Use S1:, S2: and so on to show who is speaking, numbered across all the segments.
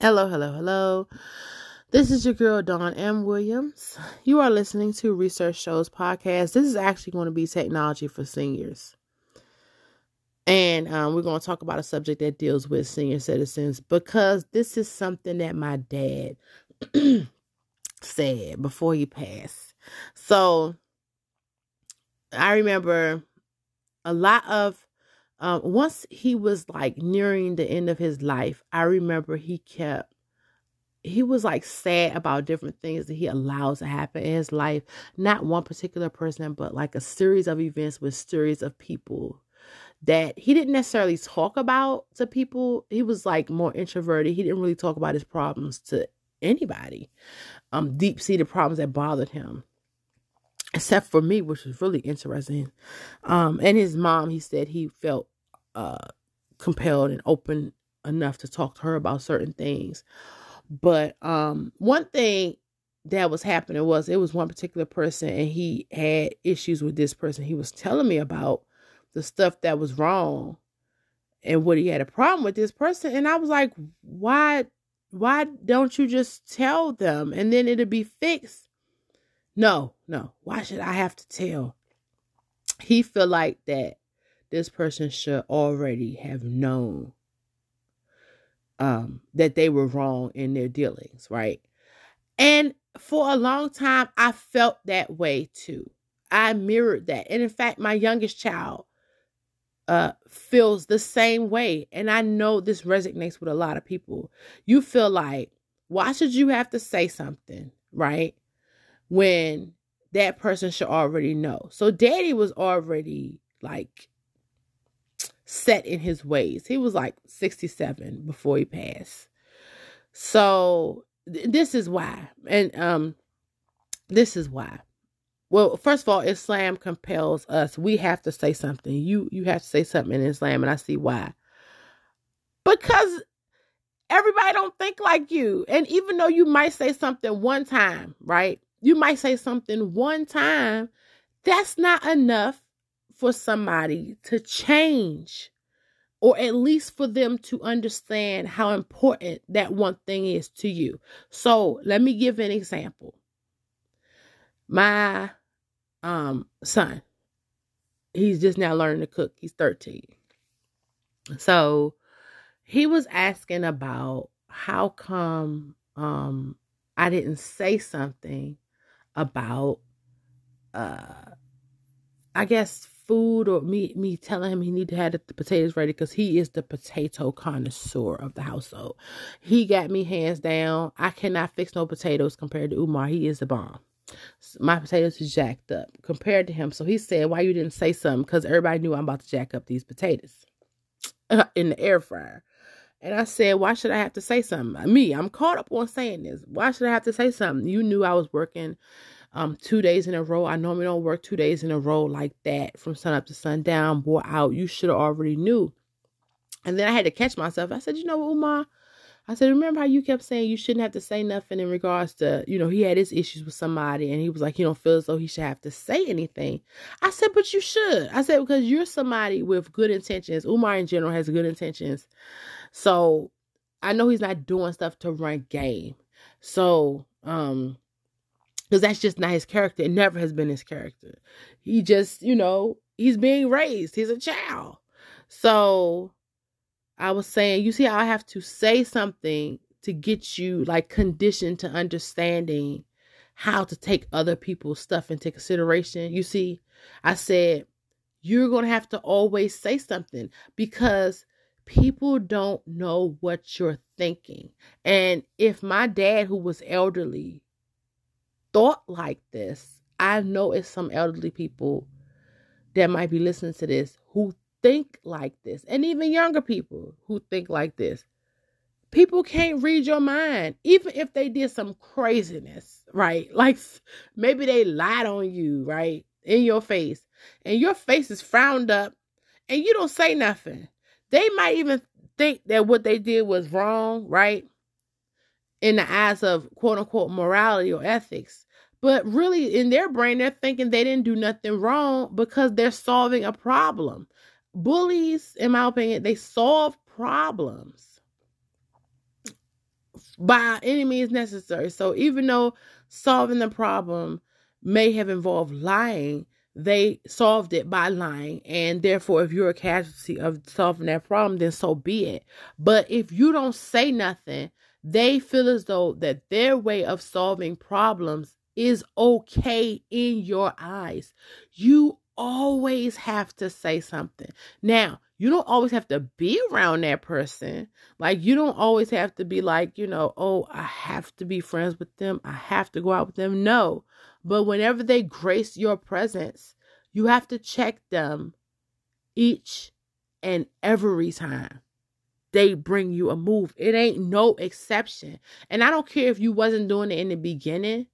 S1: Hello, hello, hello. This is your girl, Dawn M. Williams. You are listening to Research Shows Podcast. This is actually going to be technology for seniors. And um, we're going to talk about a subject that deals with senior citizens because this is something that my dad said before he passed. So I remember a lot of um, once he was like nearing the end of his life, I remember he kept he was like sad about different things that he allows to happen in his life. Not one particular person, but like a series of events with series of people that he didn't necessarily talk about to people. He was like more introverted. He didn't really talk about his problems to anybody. Um, deep seated problems that bothered him except for me, which was really interesting. Um, and his mom, he said he felt uh, compelled and open enough to talk to her about certain things. But um, one thing that was happening was it was one particular person, and he had issues with this person. He was telling me about the stuff that was wrong and what he had a problem with this person, and I was like, why? Why don't you just tell them and then it'll be fixed? No, no. Why should I have to tell? He feel like that this person should already have known um that they were wrong in their dealings, right? And for a long time I felt that way too. I mirrored that. And in fact, my youngest child uh feels the same way and I know this resonates with a lot of people. You feel like why should you have to say something, right? When that person should already know. So daddy was already like set in his ways. He was like 67 before he passed. So th- this is why. And um this is why. Well, first of all, Islam compels us. We have to say something. You you have to say something in Islam and I see why. Because everybody don't think like you. And even though you might say something one time, right? You might say something one time. That's not enough for somebody to change or at least for them to understand how important that one thing is to you. So, let me give an example. My um son, he's just now learning to cook. He's 13. So, he was asking about how come um I didn't say something about uh I guess food or me me telling him he need to have the potatoes ready because he is the potato connoisseur of the household. He got me hands down. I cannot fix no potatoes compared to Umar. He is the bomb. My potatoes is jacked up compared to him. So he said, "Why you didn't say something?" Because everybody knew I'm about to jack up these potatoes in the air fryer. And I said, Why should I have to say something? Me, I'm caught up on saying this. Why should I have to say something? You knew I was working um two days in a row. I normally don't work two days in a row like that from sun up to sundown, bore out. You should have already knew. And then I had to catch myself. I said, You know Umar? I said, remember how you kept saying you shouldn't have to say nothing in regards to, you know, he had his issues with somebody and he was like, you don't feel as though he should have to say anything. I said, but you should. I said, because you're somebody with good intentions. Umar in general has good intentions. So I know he's not doing stuff to run game. So, um, because that's just not his character. It never has been his character. He just, you know, he's being raised. He's a child. So I was saying, you see I have to say something to get you like conditioned to understanding how to take other people's stuff into consideration. You see, I said, you're going to have to always say something because people don't know what you're thinking. And if my dad, who was elderly, thought like this, I know it's some elderly people that might be listening to this who think like this, and even younger people who think like this. People can't read your mind, even if they did some craziness, right? Like maybe they lied on you, right? In your face, and your face is frowned up, and you don't say nothing. They might even think that what they did was wrong, right? In the eyes of quote unquote morality or ethics. But really, in their brain, they're thinking they didn't do nothing wrong because they're solving a problem bullies, in my opinion, they solve problems by any means necessary. So even though solving the problem may have involved lying, they solved it by lying. And therefore, if you're a casualty of solving that problem, then so be it. But if you don't say nothing, they feel as though that their way of solving problems is okay in your eyes. You always have to say something. Now, you don't always have to be around that person. Like, you don't always have to be like, you know, oh, I have to be friends with them. I have to go out with them. No. But whenever they grace your presence, you have to check them each and every time they bring you a move. It ain't no exception. And I don't care if you wasn't doing it in the beginning.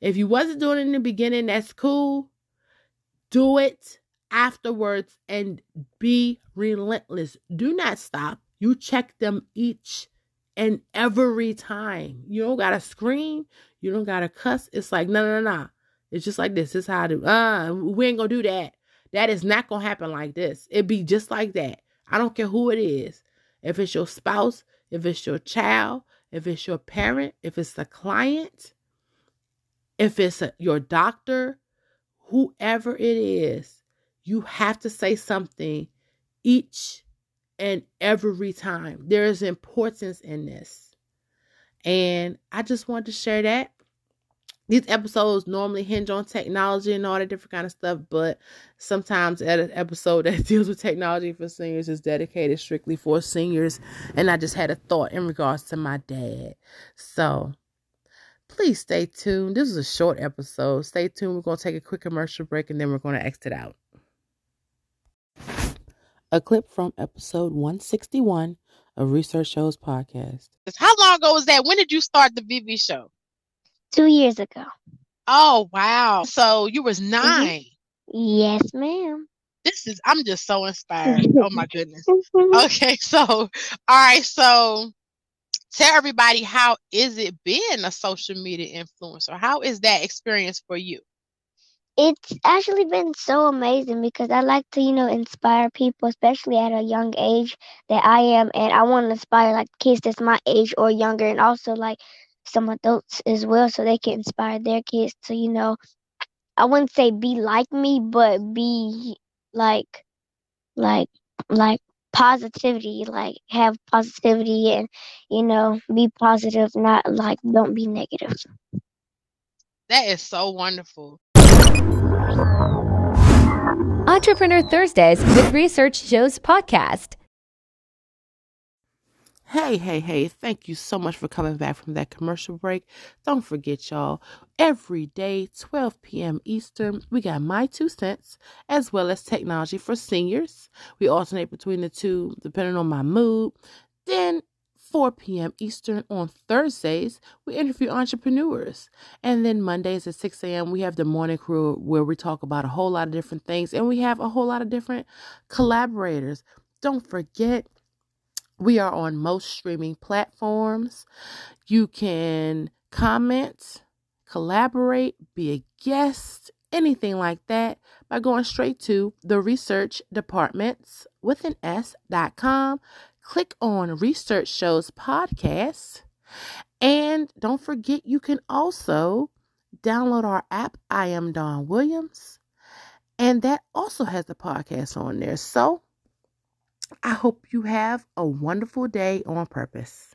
S1: If you wasn't doing it in the beginning, that's cool. Do it afterwards and be relentless. Do not stop. You check them each and every time. You don't gotta scream. You don't gotta cuss. It's like, no, no, no, no. It's just like this. This is how I do. Uh, we ain't gonna do that. That is not gonna happen like this. It be just like that. I don't care who it is. If it's your spouse, if it's your child, if it's your parent, if it's a client, if it's a, your doctor, whoever it is, you have to say something each and every time. There is importance in this. And I just wanted to share that these episodes normally hinge on technology and all that different kind of stuff, but sometimes an episode that deals with technology for seniors is dedicated strictly for seniors. And I just had a thought in regards to my dad. So please stay tuned. This is a short episode. Stay tuned. We're going to take a quick commercial break and then we're going to exit out. A clip from episode 161 of Research Shows podcast.
S2: How long ago was that? When did you start the VB show?
S3: Two years ago.
S2: Oh wow! So you was
S3: Mm-hmm.
S2: 9
S3: Yes, ma'am.
S2: This is I'm just so inspired. oh my goodness. Okay, so all right, so tell everybody how is it being a social media influencer? How is that experience for you?
S3: It's actually been so amazing because I like to, you know, inspire people, especially at a young age that I am, and I want to inspire like kids that's my age or younger, and also like some adults as well, so they can inspire their kids to, you know, I wouldn't say be like me, but be like, like, like positivity, like have positivity and, you know, be positive, not like don't be negative.
S2: That is so wonderful.
S4: Entrepreneur Thursdays with Research Shows podcast.
S1: Hey, hey, hey, thank you so much for coming back from that commercial break. Don't forget, y'all, every day, 12 p.m. Eastern, we got My Two Cents as well as Technology for Seniors. We alternate between the two depending on my mood. Then, 4 p.m. Eastern on Thursdays, we interview entrepreneurs. And then Mondays at 6 a.m., we have the morning crew where we talk about a whole lot of different things and we have a whole lot of different collaborators. Don't forget, we are on most streaming platforms. You can comment, collaborate, be a guest, anything like that by going straight to the research departments with an S.com. Click on Research Shows Podcast. And don't forget, you can also download our app, I Am Dawn Williams. And that also has the podcast on there. So, I hope you have a wonderful day on purpose.